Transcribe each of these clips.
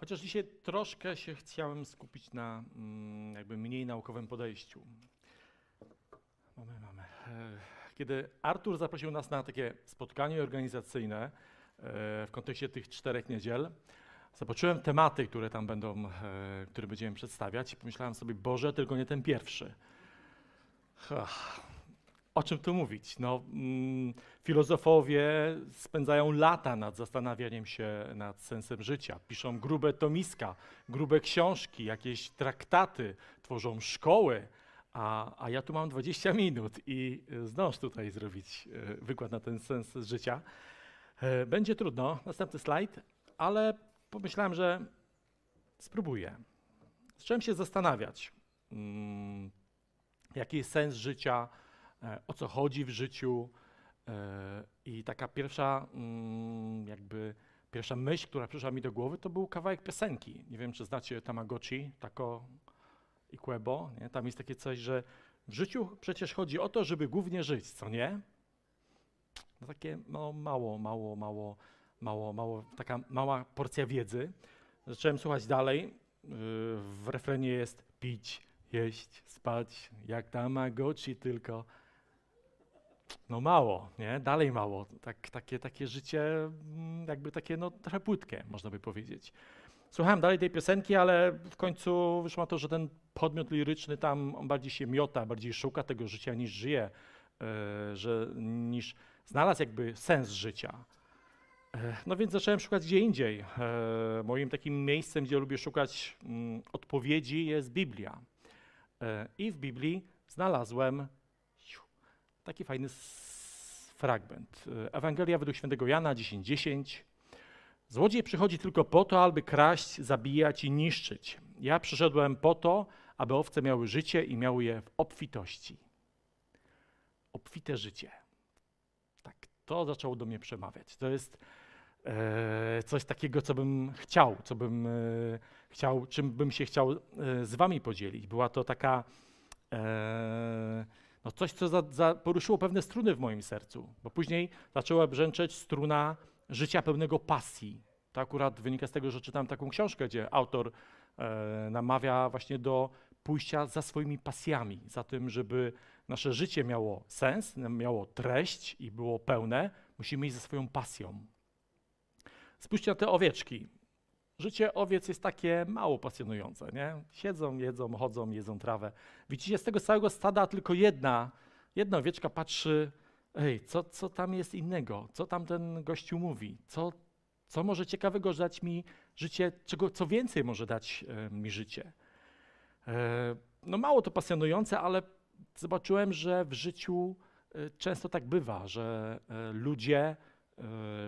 Chociaż dzisiaj troszkę się chciałem skupić na mm, jakby mniej naukowym podejściu. Mamy, mamy. E, Kiedy Artur zaprosił nas na takie spotkanie organizacyjne e, w kontekście tych czterech niedziel, zobaczyłem tematy, które tam będą, e, które będziemy przedstawiać i pomyślałem sobie, Boże, tylko nie ten pierwszy. O czym tu mówić? No, mm, filozofowie spędzają lata nad zastanawianiem się nad sensem życia. Piszą grube tomiska, grube książki, jakieś traktaty, tworzą szkoły, a, a ja tu mam 20 minut i y, zdąż tutaj zrobić y, wykład na ten sens życia. E, Będzie trudno, następny slajd, ale pomyślałem, że spróbuję. Zacząłem się zastanawiać, mm, jaki jest sens życia, e, o co chodzi w życiu. e, I taka pierwsza, mm, jakby pierwsza myśl, która przyszła mi do głowy, to był kawałek piosenki. Nie wiem, czy znacie Tamagotchi, Tako i Quebo. Tam jest takie coś, że w życiu przecież chodzi o to, żeby głównie żyć, co nie? No takie no, mało, mało, mało, mało, mało, taka mała porcja wiedzy. Zacząłem słuchać dalej. Yy, W refrenie jest pić, jeść, spać, jak Tamagotchi tylko. No mało, nie? Dalej mało. Tak, takie, takie życie, mm, jakby takie no trochę płytkie, można by powiedzieć. Słuchałem dalej tej piosenki, ale w końcu wyszło na to, że ten podmiot liryczny tam bardziej się miota, bardziej szuka tego życia niż żyje, e, że niż znalazł jakby sens życia. E, no więc zacząłem szukać gdzie indziej. E, moim takim miejscem, gdzie lubię szukać mm, odpowiedzi jest Biblia. I w Biblii znalazłem taki fajny fragment. Ewangelia według świętego Jana 10:10. Złodziej przychodzi tylko po to, aby kraść, zabijać i niszczyć. Ja przyszedłem po to, aby owce miały życie i miały je w obfitości. Obfite życie. Tak, to zaczęło do mnie przemawiać. To jest e, coś takiego, co bym chciał, co bym e, chciał, czym bym się chciał e, z wami podzielić. Była to taka e, no coś, co za, za poruszyło pewne struny w moim sercu, bo później zaczęła brzęczeć struna życia pełnego pasji. To akurat wynika z tego, że czytam taką książkę, gdzie autor e, namawia właśnie do pójścia za swoimi pasjami, za tym, żeby nasze życie miało sens, miało treść i było pełne, musimy iść za swoją pasją. Spójrzcie na te owieczki. Życie owiec jest takie mało pasjonujące, nie? Siedzą, jedzą, chodzą, jedzą trawę. Widzicie, z tego całego stada tylko jedna, jedna owieczka patrzy, ej, co, co tam jest innego? Co tam ten gościu mówi? Co, co może ciekawego dać mi życie, czego, co więcej może dać e, mi życie? E, no mało to pasjonujące, ale zobaczyłem, że w życiu e, często tak bywa, że ludzie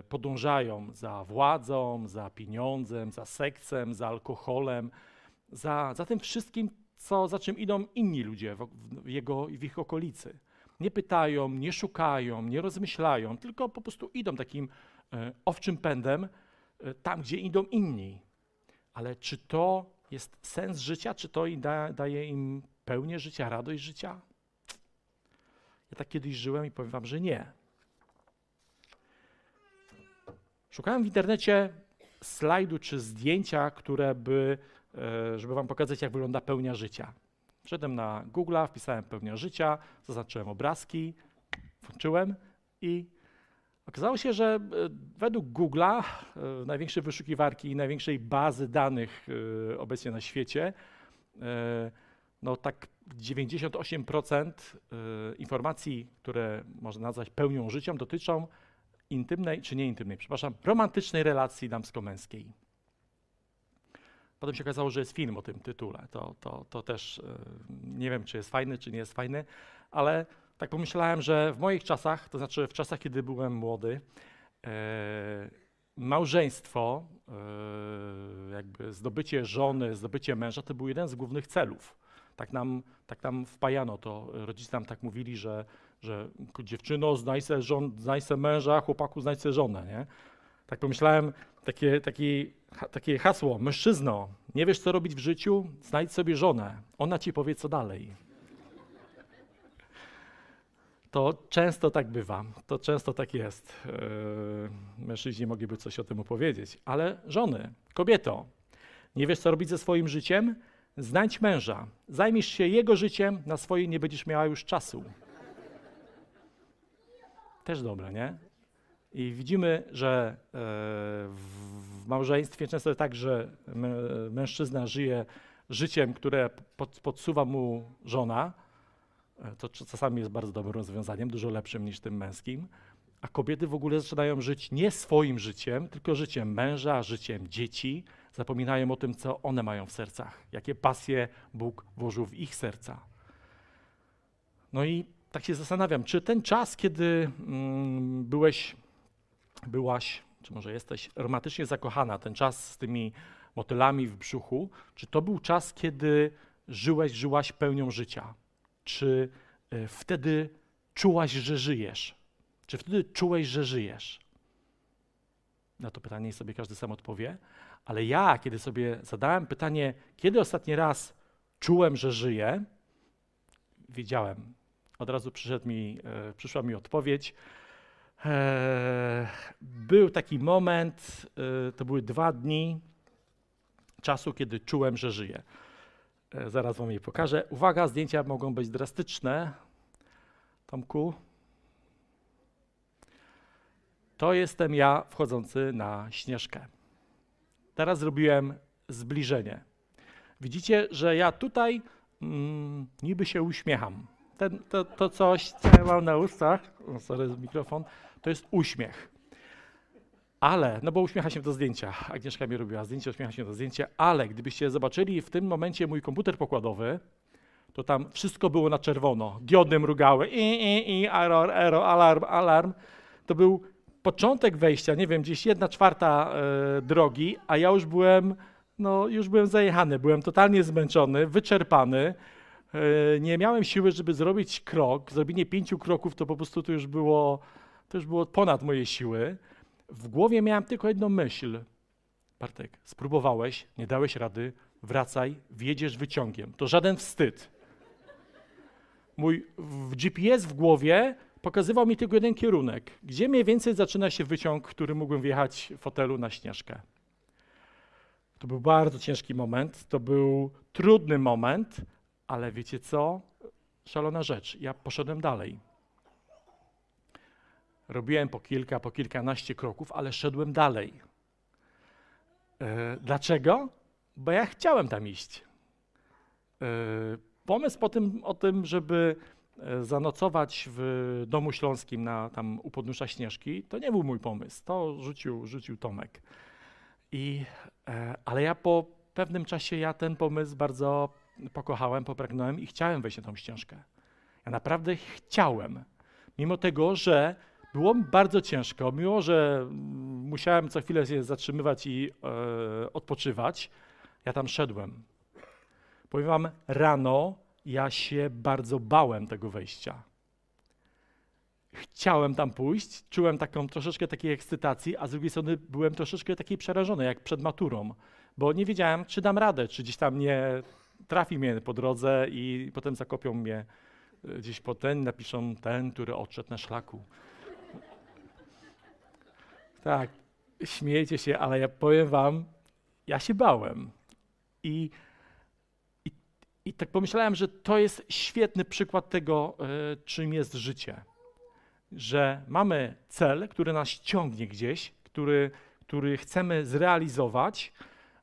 podążają za władzą, za pieniądzem, za seksem, za alkoholem, za, za tym wszystkim, co, za czym idą inni ludzie w, w, jego, w ich okolicy. Nie pytają, nie szukają, nie rozmyślają, tylko po prostu idą takim e, owczym pędem e, tam, gdzie idą inni. Ale czy to jest sens życia? Czy to da, daje im pełnię życia, radość życia? Ja tak kiedyś żyłem i powiem wam, że nie. Szukałem w internecie slajdu czy zdjęcia, które by, e, żeby wam pokazać, jak wygląda pełnia życia. Wszedłem na Google'a, wpisałem pełnia życia, zaznaczyłem obrazki, włączyłem i okazało się, że e, według Google'a, e, największej wyszukiwarki i największej bazy danych obecnie na świecie, no tak 98% e, informacji, które można nazwać pełnią życia, dotyczą intymnej, czy nie intymnej, przepraszam, romantycznej relacji damsko-męskiej. Potem się okazało, że jest film o tym tytule. To, to, to też e, nie wiem, czy jest fajny, czy nie jest fajny, ale tak pomyślałem, że w moich czasach, to znaczy w czasach, kiedy byłem młody, e, małżeństwo, e, jakby zdobycie żony, zdobycie męża, to był jeden z głównych celów. Tak nam, tak nam wpajano to. Rodzice nam tak mówili, że, że dziewczyno, znaj se, żon, znaj se męża, chłopaku, znaj se żonę, nie? Tak pomyślałem, takie, taki, ha, takie hasło, mężczyzno, nie wiesz co robić w życiu? Znajdź sobie żonę, ona ci powie co dalej. To często tak bywa, to często tak jest. Yy, mężczyźni mogliby coś o tym opowiedzieć, ale żony, kobieto, Nie wiesz, co robić ze swoim życiem? Znajdź męża. Zajmiesz się jego życiem, na swoje nie będziesz miała już czasu. Też dobre, nie? I widzimy, że e, w małżeństwie często jest tak, że mężczyzna żyje życiem, które podsuwa mu żona. E, to czasami jest bardzo dobrym rozwiązaniem, dużo lepszym niż tym męskim. A kobiety w ogóle zaczynają żyć nie swoim życiem, tylko życiem męża, życiem dzieci. Zapominają o tym, co one mają w sercach, jakie pasje Bóg włożył w ich serca. No i tak się zastanawiam, czy ten czas, kiedy mm, byłeś, byłaś, czy może jesteś romantycznie zakochana, ten czas z tymi motylami w brzuchu, czy to był czas, kiedy żyłeś, żyłaś pełnią życia? Czy y, wtedy czułaś, że żyjesz? Czy wtedy czułeś, że żyjesz? Na to pytanie sobie każdy sam odpowie. Ale ja, kiedy sobie zadałem pytanie, kiedy ostatni raz czułem, że żyję, wiedziałem. Od razu mi, e, przyszła mi odpowiedź. E, był taki moment, e, to były dwa dni czasu, kiedy czułem, że żyję. Zaraz wam je pokażę. Uwaga, zdjęcia mogą być drastyczne. Tomku. To jestem ja wchodzący na śnieżkę. Teraz zrobiłem zbliżenie. Widzicie, że ja tutaj mm, niby się uśmiecham. Ten, to, to coś, co ja mam na ustach, sorry, mikrofon, to jest uśmiech. Ale, no bo uśmiecha się do zdjęcia, Agnieszka mi robiła zdjęcie, uśmiecha się do zdjęcia, ale gdybyście zobaczyli w tym momencie mój komputer pokładowy, to tam wszystko było na czerwono. Diody mrugały, i, i, i, error, error, alarm, alarm. To był początek wejścia, nie wiem, gdzieś jedna czwarta e, drogi, a ja już byłem, no już byłem zajechany, byłem totalnie zmęczony, wyczerpany. E, nie miałem siły, żeby zrobić krok. Zrobienie pięciu kroków to po prostu to już było, to już było ponad moje siły. W głowie miałem tylko jedną myśl. Bartek, spróbowałeś, nie dałeś rady, wracaj, wjedziesz wyciągiem. To żaden wstyd. Mój GPS w głowie pokazywał mi tylko jeden kierunek. Gdzie mniej więcej zaczyna się wyciąg, który mógłbym wjechać w fotelu na śnieżkę. To był bardzo ciężki moment, to był trudny moment, ale wiecie co? Szalona rzecz. Ja poszedłem dalej. Robiłem po kilka, po kilkanaście kroków, ale szedłem dalej. E, dlaczego? Bo ja chciałem tam iść. E, pomysł po tym, o tym, żeby e, zanocować w domu śląskim na, tam u podnóża Śnieżki, to nie był mój pomysł. To rzucił, rzucił Tomek. I, ale ja po pewnym czasie ja ten pomysł bardzo pokochałem, popragnąłem i chciałem wejść na tą ścieżkę. Ja naprawdę chciałem. Mimo tego, że było mi bardzo ciężko, mimo że musiałem co chwilę się zatrzymywać i e, odpoczywać, ja tam szedłem. Powiem wam, rano ja się bardzo bałem tego wejścia. Chciałem tam pójść, czułem taką troszeczkę takiej ekscytacji, a z drugiej strony byłem troszeczkę taki przerażony, jak przed maturą, bo nie wiedziałem, czy dam radę, czy gdzieś tam nie trafi mnie po drodze i potem zakopią mnie e, gdzieś po ten, napiszą ten, który odszedł na szlaku. Tak, śmiejecie się, ale ja powiem wam, ja się bałem. I, i, i tak pomyślałem, że to jest świetny przykład tego, y, czym jest życie. Że mamy cel, który nas ciągnie gdzieś, który, który chcemy zrealizować,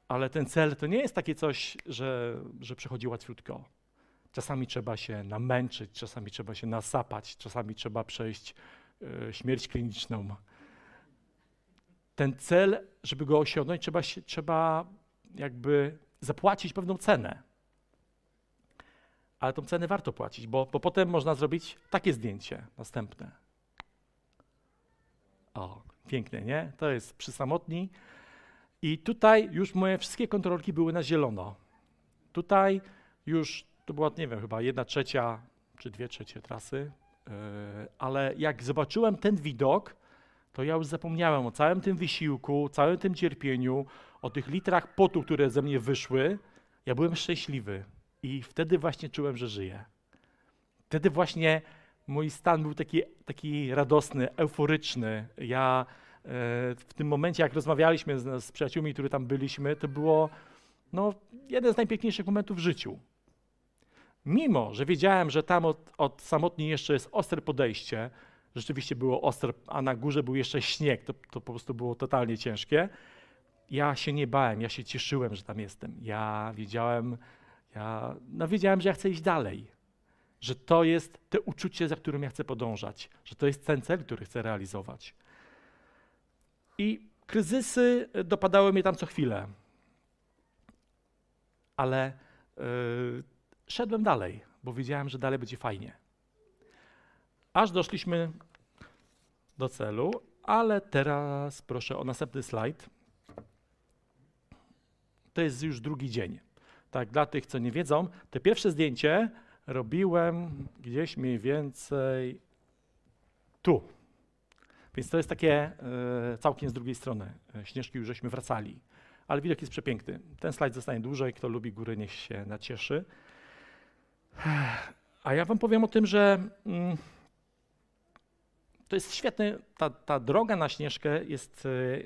ale ten cel to nie jest takie coś, że, że przychodzi łatwiutko. Czasami trzeba się namęczyć, czasami trzeba się nasapać, czasami trzeba przejść y, śmierć kliniczną ten cel, żeby go osiągnąć, trzeba, się, trzeba jakby zapłacić pewną cenę. Ale tą cenę warto płacić, bo, bo potem można zrobić takie zdjęcie następne. O, piękne, nie? To jest przy samotni. I tutaj już moje wszystkie kontrolki były na zielono. Tutaj już, to była, nie wiem, chyba jedna trzecia czy dwie trzecie trasy, yy, ale jak zobaczyłem ten widok, to ja już zapomniałem o całym tym wysiłku, całym tym cierpieniu, o tych litrach potu, które ze mnie wyszły. Ja byłem szczęśliwy i wtedy właśnie czułem, że żyję. Wtedy właśnie mój stan był taki, taki radosny, euforyczny. Ja e, w tym momencie, jak rozmawialiśmy z, z przyjaciółmi, którzy tam byliśmy, to było, no, jeden z najpiękniejszych momentów w życiu. Mimo, że wiedziałem, że tam od, od samotni jeszcze jest ostre podejście, rzeczywiście było ostre, a na górze był jeszcze śnieg, to, to po prostu było totalnie ciężkie, ja się nie bałem, ja się cieszyłem, że tam jestem. Ja wiedziałem, ja no wiedziałem, że ja chcę iść dalej, że to jest te uczucie, za którym ja chcę podążać, że to jest ten cel, który chcę realizować. I kryzysy dopadały mnie tam co chwilę, ale yy, szedłem dalej, bo wiedziałem, że dalej będzie fajnie. Aż doszliśmy do celu, ale teraz proszę o następny slajd. To jest już drugi dzień. Tak, dla tych, co nie wiedzą, te pierwsze zdjęcie robiłem gdzieś mniej więcej tu. Więc to jest takie e, całkiem z drugiej strony. E, Śnieżki już żeśmy wracali. Ale widok jest przepiękny. Ten slajd zostanie dłużej. Kto lubi góry, niech się nacieszy. A ja wam powiem o tym, że mm, to jest świetny, ta, ta droga na Śnieżkę jest e,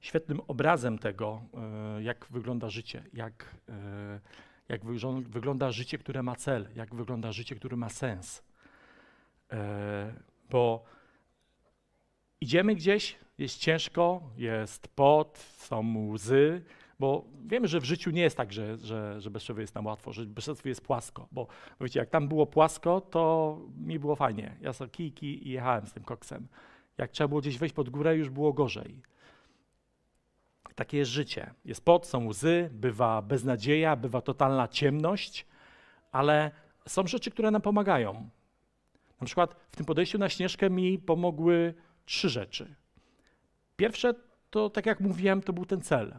świetnym obrazem tego, jak wygląda życie, jak, jak wygląda życie, które ma cel, jak wygląda życie, które ma sens. Bo idziemy gdzieś, jest ciężko, jest pot, są łzy, bo wiemy, że w życiu nie jest tak, że, że, że bez przerwy jest nam łatwo, że bez przerwy jest płasko. Bo wiecie, jak tam było płasko, to mi było fajnie. Ja sobie kijki i jechałem z tym koksem. Jak trzeba było gdzieś wejść pod górę, już było gorzej. Takie jest życie. Jest pot, są łzy, bywa beznadzieja, bywa totalna ciemność, ale są rzeczy, które nam pomagają. Na przykład w tym podejściu na śnieżkę mi pomogły trzy rzeczy. Pierwsze to, tak jak mówiłem, to był ten cel.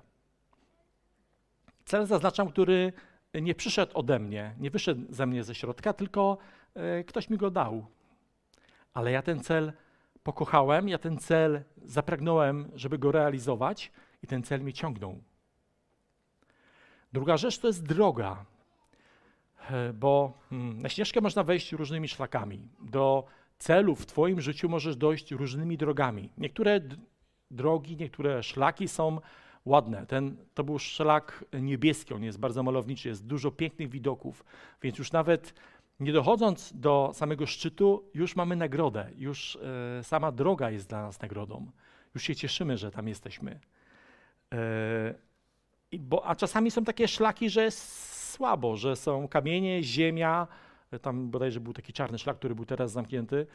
Cel zaznaczam, który nie przyszedł ode mnie, nie wyszedł ze mnie ze środka, tylko y, ktoś mi go dał. Ale ja ten cel pokochałem, ja ten cel zapragnąłem, żeby go realizować i ten cel mnie ciągnął. Druga rzecz to jest droga, e, bo mm, na ścieżkę można wejść różnymi szlakami. Do celu w Twoim życiu możesz dojść różnymi drogami. Niektóre drogi, niektóre szlaki są ładne. Ten, to był szlak niebieski, on jest bardzo malowniczy, jest dużo pięknych widoków, więc już nawet nie dochodząc do samego szczytu, już mamy nagrodę, już e, sama droga jest dla nas nagrodą. Już się cieszymy, że tam jesteśmy. Yy, bo, a czasami są takie szlaki, że jest słabo, że są kamienie, ziemia, tam bodajże był taki czarny szlak, który był teraz zamknięty,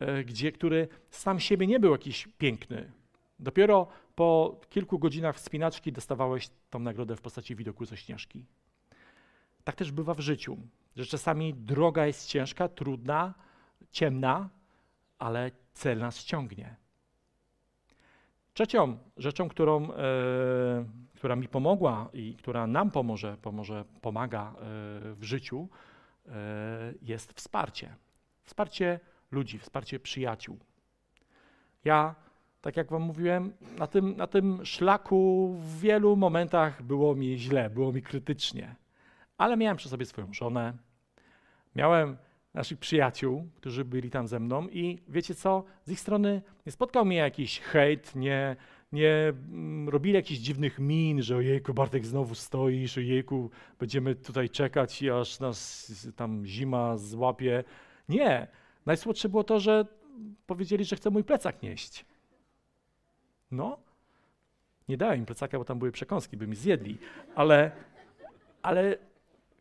yy, gdzie, który sam siebie nie był jakiś piękny. Dopiero po kilku godzinach wspinaczki dostawałeś tą nagrodę w postaci widoku ze śnieżki. Tak też bywa w życiu, że czasami droga jest ciężka, trudna, ciemna, ale cel nas ciągnie. Trzecią rzeczą, którą, e, która mi pomogła i która nam pomoże, pomoże pomaga e, w życiu, e, jest wsparcie. Wsparcie ludzi, wsparcie przyjaciół. Ja, tak jak Wam mówiłem, na tym, na tym szlaku w wielu momentach było mi źle, było mi krytycznie, ale miałem przy sobie swoją żonę, miałem naszych przyjaciół, którzy byli tam ze mną i wiecie co, z ich strony nie spotkał mnie jakiś hejt, nie, nie mm, robili jakichś dziwnych min, że ojejku, Bartek znowu stoisz, ojejku, będziemy tutaj czekać, aż nas tam zima złapie. Nie, najsłodsze było to, że powiedzieli, że chcą mój plecak nieść. No, nie dałem im plecaka, bo tam były przekąski, by mi zjedli, ale, ale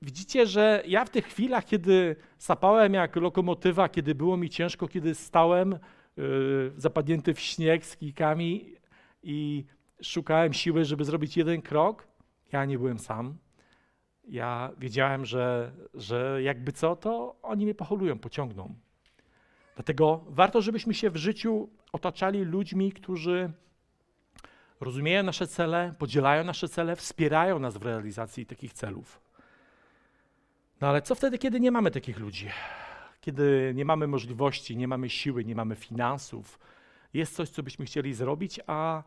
Widzicie, że ja w tych chwilach, kiedy sapałem jak lokomotywa, kiedy było mi ciężko, kiedy stałem yy, zapadnięty w śnieg z kijkami i szukałem siły, żeby zrobić jeden krok, ja nie byłem sam. Ja wiedziałem, że, że jakby co, to oni mnie pocholują, pociągną. Dlatego warto, żebyśmy się w życiu otaczali ludźmi, którzy rozumieją nasze cele, podzielają nasze cele, wspierają nas w realizacji takich celów. No ale co wtedy, kiedy nie mamy takich ludzi? Kiedy nie mamy możliwości, nie mamy siły, nie mamy finansów, jest coś, co byśmy chcieli zrobić, a,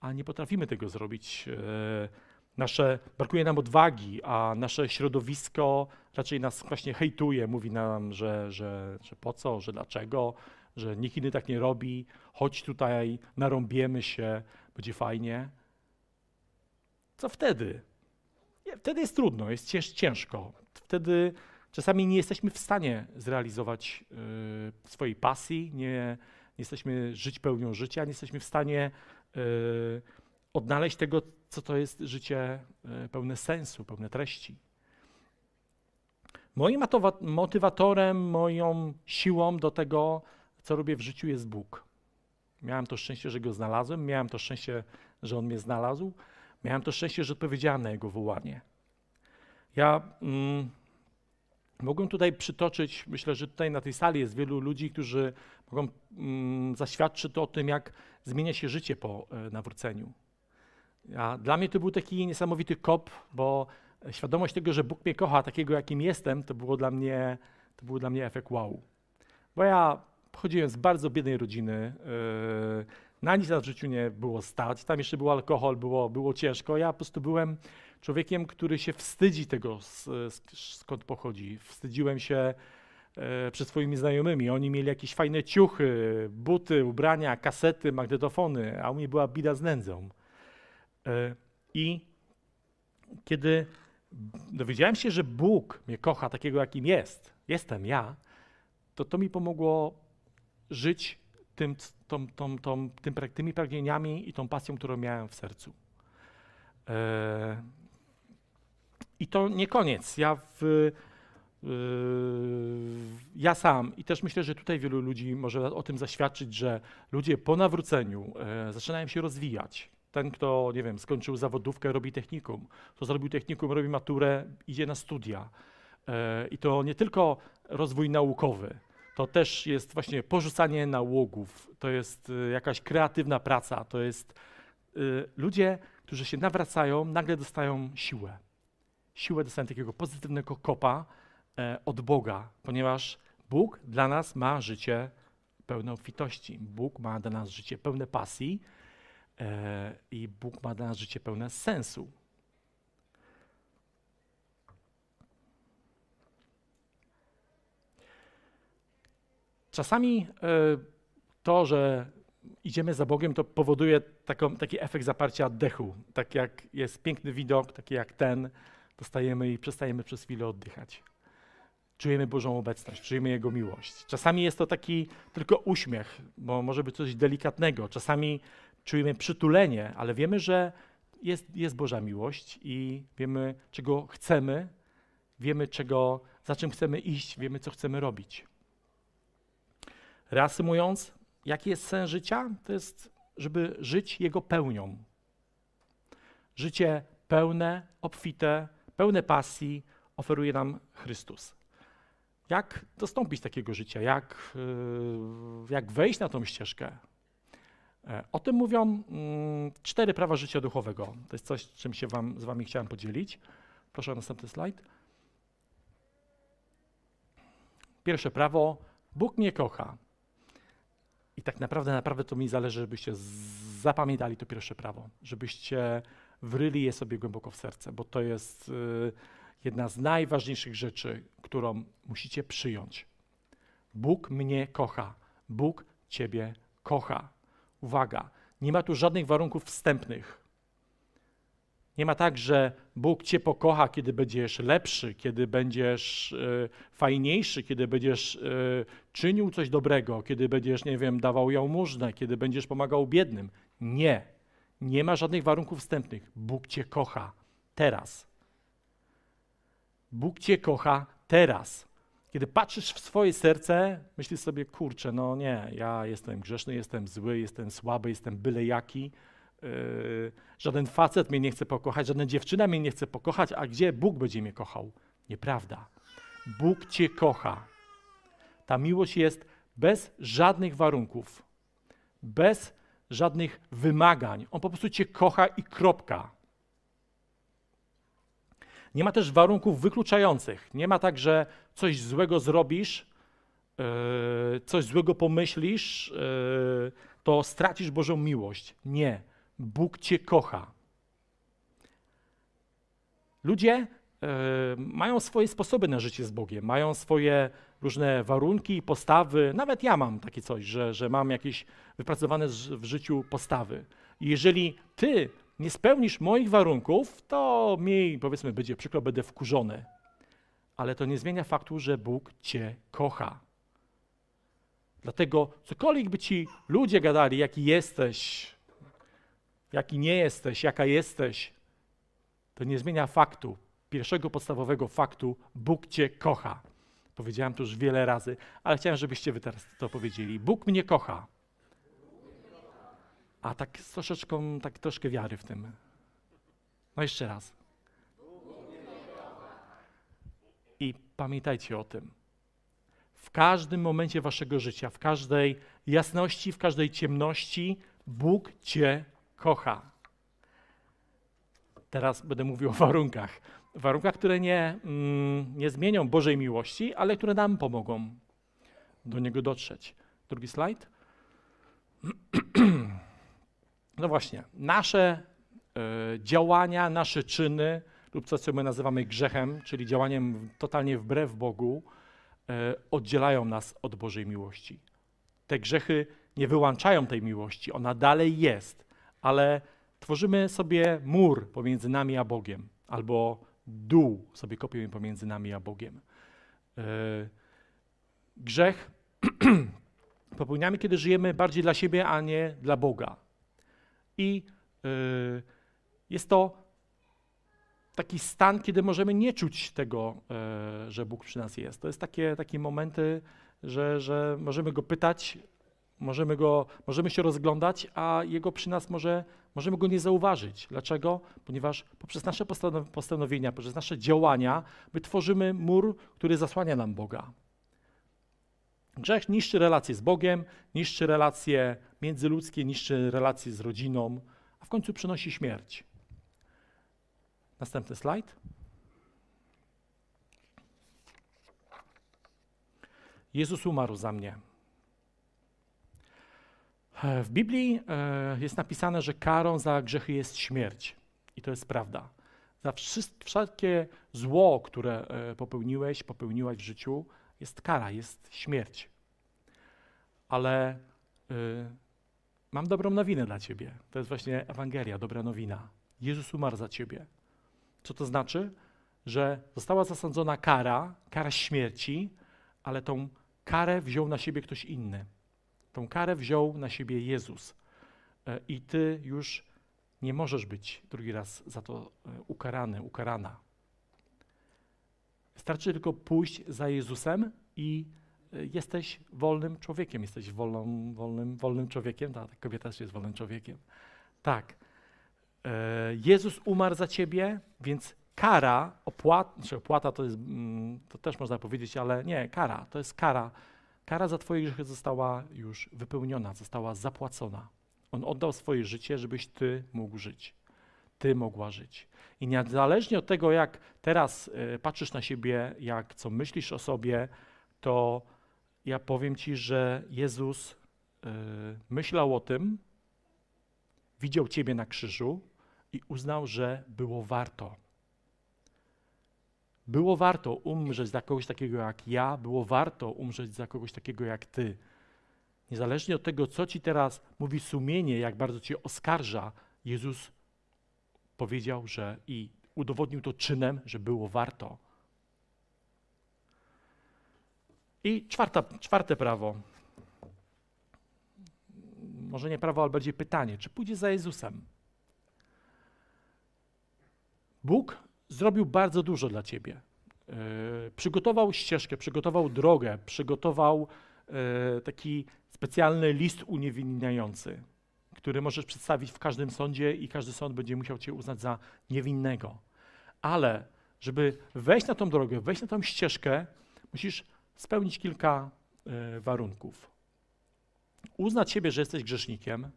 a nie potrafimy tego zrobić. E, nasze, brakuje nam odwagi, a nasze środowisko raczej nas właśnie hejtuje, mówi nam, że, że, że po co, że dlaczego, że nikt inny tak nie robi, chodź tutaj, narąbiemy się, będzie fajnie. Co wtedy? wtedy jest trudno, jest ciężko. Wtedy czasami nie jesteśmy w stanie zrealizować y, swojej pasji, nie, nie, jesteśmy żyć pełnią życia, nie jesteśmy w stanie y, odnaleźć tego, co to jest życie y, pełne sensu, pełne treści. Moim motywatorem, moją siłą do tego, co robię w życiu, jest Bóg. Miałem to szczęście, że go znalazłem, miałem to szczęście, że on mnie znalazł, miałem to szczęście, że odpowiedziałem na jego wołanie. Ja mm, mogłem tutaj przytoczyć, myślę, że tutaj na tej sali jest wielu ludzi, którzy mogą mm, zaświadczyć o tym, jak zmienia się życie po e, nawróceniu. Ja, dla mnie to był taki niesamowity kop, bo świadomość tego, że Bóg mnie kocha takiego, jakim jestem, to było dla mnie, to był dla mnie efekt wow. Bo ja pochodziłem z bardzo biednej rodziny, yy, na nic w życiu nie było stać, tam jeszcze był alkohol, było, było ciężko. Ja po prostu byłem człowiekiem, który się wstydzi tego, skąd pochodzi. Wstydziłem się e, przed swoimi znajomymi. Oni mieli jakieś fajne ciuchy, buty, ubrania, kasety, magnetofony, a u mnie była bida z nędzą. E, I kiedy dowiedziałem się, że Bóg mnie kocha takiego, jakim jest, jestem ja, to to mi pomogło żyć tym, tą, tą, tą, tym, tymi pragnieniami i tą pasją, którą miałem w sercu. E, I to nie koniec. Ja, w, ja sam i też myślę, że tutaj wielu ludzi może o tym zaświadczyć, że ludzie po nawróceniu e, zaczynają się rozwijać. Ten, kto, nie wiem, skończył zawodówkę, robi technikum, kto zrobił technikum, robi maturę, idzie na studia. E, I to nie tylko rozwój naukowy, to też jest właśnie porzucanie nałogów, to jest y, jakaś kreatywna praca, to jest ludzie, którzy się nawracają, nagle dostają siłę. Siłę dostają takiego pozytywnego kopa e, od Boga, ponieważ Bóg dla nas ma życie pełne obfitości. Bóg ma dla nas życie pełne pasji e, i Bóg ma dla nas życie pełne sensu. Czasami e, to, że idziemy za Bogiem, to powoduje taką, taki efekt zaparcia oddechu. Tak jak jest piękny widok, taki jak ten, dostajemy i przestajemy przez chwilę oddychać. Czujemy Bożą obecność, czujemy Jego miłość. Czasami jest to taki tylko uśmiech, bo może być coś delikatnego. Czasami czujemy przytulenie, ale wiemy, że jest, jest Boża miłość i wiemy, czego chcemy, wiemy, czego, za czym chcemy iść, wiemy, co chcemy robić. Reasumując, jaki jest sens życia? To jest, żeby żyć Jego pełnią. Życie pełne, obfite, pełne pasji oferuje nam Chrystus. Jak dostąpić takiego życia? Jak, yy, jak wejść na tą ścieżkę? E, o tym mówią mm, cztery prawa życia duchowego. To jest coś, czym się wam, z Wami chciałem podzielić. Proszę o następny slajd. Pierwsze prawo: Bóg mnie kocha. I tak naprawdę, naprawdę to mi zależy, żebyście zapamiętali to pierwsze prawo, żebyście wryli je sobie głęboko w serce, bo to jest y, jedna z najważniejszych rzeczy, którą musicie przyjąć. Bóg mnie kocha. Bóg ciebie kocha. Uwaga, nie ma tu żadnych warunków wstępnych. Nie ma tak, że Bóg cię pokocha, kiedy będziesz lepszy, kiedy będziesz y, fajniejszy, kiedy będziesz y, czynił coś dobrego, kiedy będziesz, nie wiem, dawał jałmużnę, kiedy będziesz pomagał biednym. Nie. Nie ma żadnych warunków wstępnych. Bóg cię kocha teraz. Bóg cię kocha teraz. Kiedy patrzysz w swoje serce, myślisz sobie, kurczę, no nie, ja jestem grzeszny, jestem zły, jestem słaby, jestem byle jaki Yy, żaden facet mnie nie chce pokochać, żadna dziewczyna mnie nie chce pokochać, a gdzie Bóg będzie mnie kochał? Nieprawda. Bóg cię kocha. Ta miłość jest bez żadnych warunków, bez żadnych wymagań. On po prostu cię kocha i kropka. Nie ma też warunków wykluczających. Nie ma tak, że coś złego zrobisz, yy, coś złego pomyślisz, yy, to stracisz Bożą miłość. Nie. Bóg Cię kocha. Ludzie y, mają swoje sposoby na życie z Bogiem, mają swoje różne warunki, postawy. Nawet ja mam takie coś, że, że mam jakieś wypracowane w życiu postawy. Jeżeli Ty nie spełnisz moich warunków, to mi, powiedzmy, będzie przykro, będę wkurzony. Ale to nie zmienia faktu, że Bóg cię kocha. Dlatego cokolwiek by ci ludzie gadali, jaki jesteś, jaki nie jesteś, jaka jesteś, to nie zmienia faktu, pierwszego podstawowego faktu, Bóg cię kocha. Powiedziałem to już wiele razy, ale chciałem, żebyście wy teraz to powiedzieli. Bóg mnie kocha. A tak z troszeczką, tak troszkę wiary w tym. No jeszcze raz. I pamiętajcie o tym. W każdym momencie waszego życia, w każdej jasności, w każdej ciemności, Bóg cię kocha. Teraz będę mówił o warunkach. Warunkach, które nie, mm, nie zmienią Bożej miłości, ale które nam pomogą do Niego dotrzeć. Drugi slajd. No właśnie, nasze y, działania, nasze czyny lub to, co my nazywamy grzechem, czyli działaniem totalnie wbrew Bogu, y, oddzielają nas od Bożej miłości. Te grzechy nie wyłączają tej miłości, ona dalej jest, ale tworzymy sobie mur pomiędzy nami a Bogiem, albo dół sobie kopiemy pomiędzy nami a Bogiem. Yy, grzech popełniamy, kiedy żyjemy bardziej dla siebie, a nie dla Boga. I yy, jest to taki stan, kiedy możemy nie czuć tego, yy, że Bóg przy nas jest. To jest takie, takie momenty, że, że możemy Go pytać, możemy, go, możemy się rozglądać, a Jego przy nas może, możemy Go nie zauważyć. Dlaczego? Ponieważ poprzez nasze postanowienia, poprzez nasze działania, my tworzymy mur, który zasłania nam Boga. Grzech niszczy relacje z Bogiem, niszczy relacje międzyludzkie, niszczy relacje z rodziną, a w końcu przynosi śmierć. Następny slajd. Jezus umarł za mnie. W Biblii e, jest napisane, że karą za grzechy jest śmierć. I to jest prawda. Za wszelkie zło, które e, popełniłeś, popełniłaś w życiu, jest kara, jest śmierć. Ale y, mam dobrą nowinę dla ciebie. To jest właśnie Ewangelia, dobra nowina. Jezus umarł za ciebie. Co to znaczy? Że została zasądzona kara, kara śmierci, ale tą karę wziął na siebie ktoś inny. Tą karę wziął na siebie Jezus. E, I ty już nie możesz być drugi raz za to e, ukarany, ukarana. Wystarczy tylko pójść za Jezusem i jesteś wolnym człowiekiem, jesteś wolną, wolnym, wolnym człowiekiem. Ta, ta kobieta też jest wolnym człowiekiem. Tak. Jezus umarł za ciebie, więc kara, opłata, czy znaczy opłata to jest, mm, to też można powiedzieć, ale nie, kara, to jest kara Kara za Twoje grzechy została już wypełniona, została zapłacona. On oddał swoje życie, żebyś Ty mógł żyć. Ty mogła żyć. I niezależnie od tego, jak teraz y, patrzysz na siebie, jak co myślisz o sobie, to ja powiem Ci, że Jezus y, myślał o tym, widział Ciebie na krzyżu i uznał, że było warto. Było warto umrzeć za kogoś takiego jak ja, było warto umrzeć za kogoś takiego jak ty. Niezależnie od tego, co ci teraz mówi sumienie, jak bardzo cię oskarża, Jezus powiedział, że i udowodnił to czynem, że było warto. I czwarta, czwarte prawo. Może nie prawo, ale bardziej pytanie. Czy pójdzie za Jezusem? Bóg zrobił bardzo dużo dla ciebie. E, przygotował ścieżkę, przygotował drogę, przygotował e, taki specjalny list uniewinniający, który możesz przedstawić w każdym sądzie i każdy sąd będzie musiał cię uznać za niewinnego. Ale żeby wejść na tą drogę, wejść na tą ścieżkę, musisz spełnić kilka e, warunków. Uznać siebie, że jesteś grzesznikiem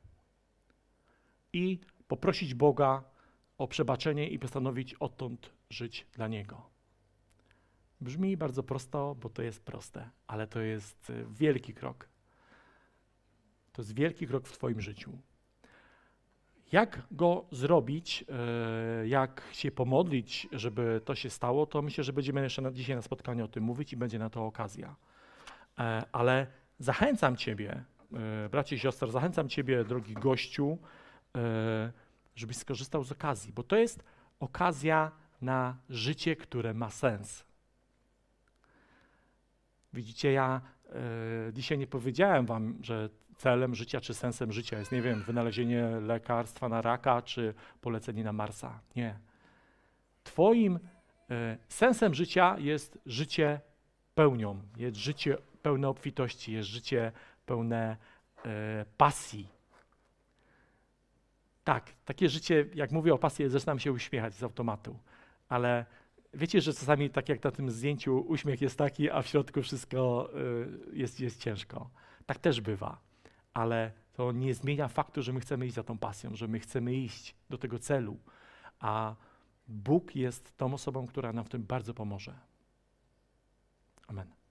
i poprosić Boga o przebaczenie i postanowić odtąd żyć dla Niego. Brzmi bardzo prosto, bo to jest proste, ale to jest y, wielki krok. To jest wielki krok w Twoim życiu. Jak go zrobić, y, jak się pomodlić, żeby to się stało, to myślę, że będziemy jeszcze dzisiaj na spotkaniu o tym mówić i będzie na to okazja. E, ale zachęcam Ciebie, e, bracie i zachęcam Ciebie, drogi gościu, e, żebyś skorzystał z okazji, bo to jest okazja na życie, które ma sens. Widzicie, ja e, dzisiaj nie powiedziałem wam, że celem życia czy sensem życia jest, nie wiem, wynalezienie lekarstwa na raka czy polecenie na Marsa. Nie. Twoim e, sensem życia jest życie pełnią, jest życie pełne obfitości, jest życie pełne e, pasji. Tak, takie życie, jak mówię o pasji, zaczynam się uśmiechać z automatu, ale wiecie, że czasami tak jak na tym zdjęciu uśmiech jest taki, a w środku wszystko y, jest, jest ciężko. Tak też bywa, ale to nie zmienia faktu, że my chcemy iść za tą pasją, że my chcemy iść do tego celu, a Bóg jest tą osobą, która nam w tym bardzo pomoże. Amen.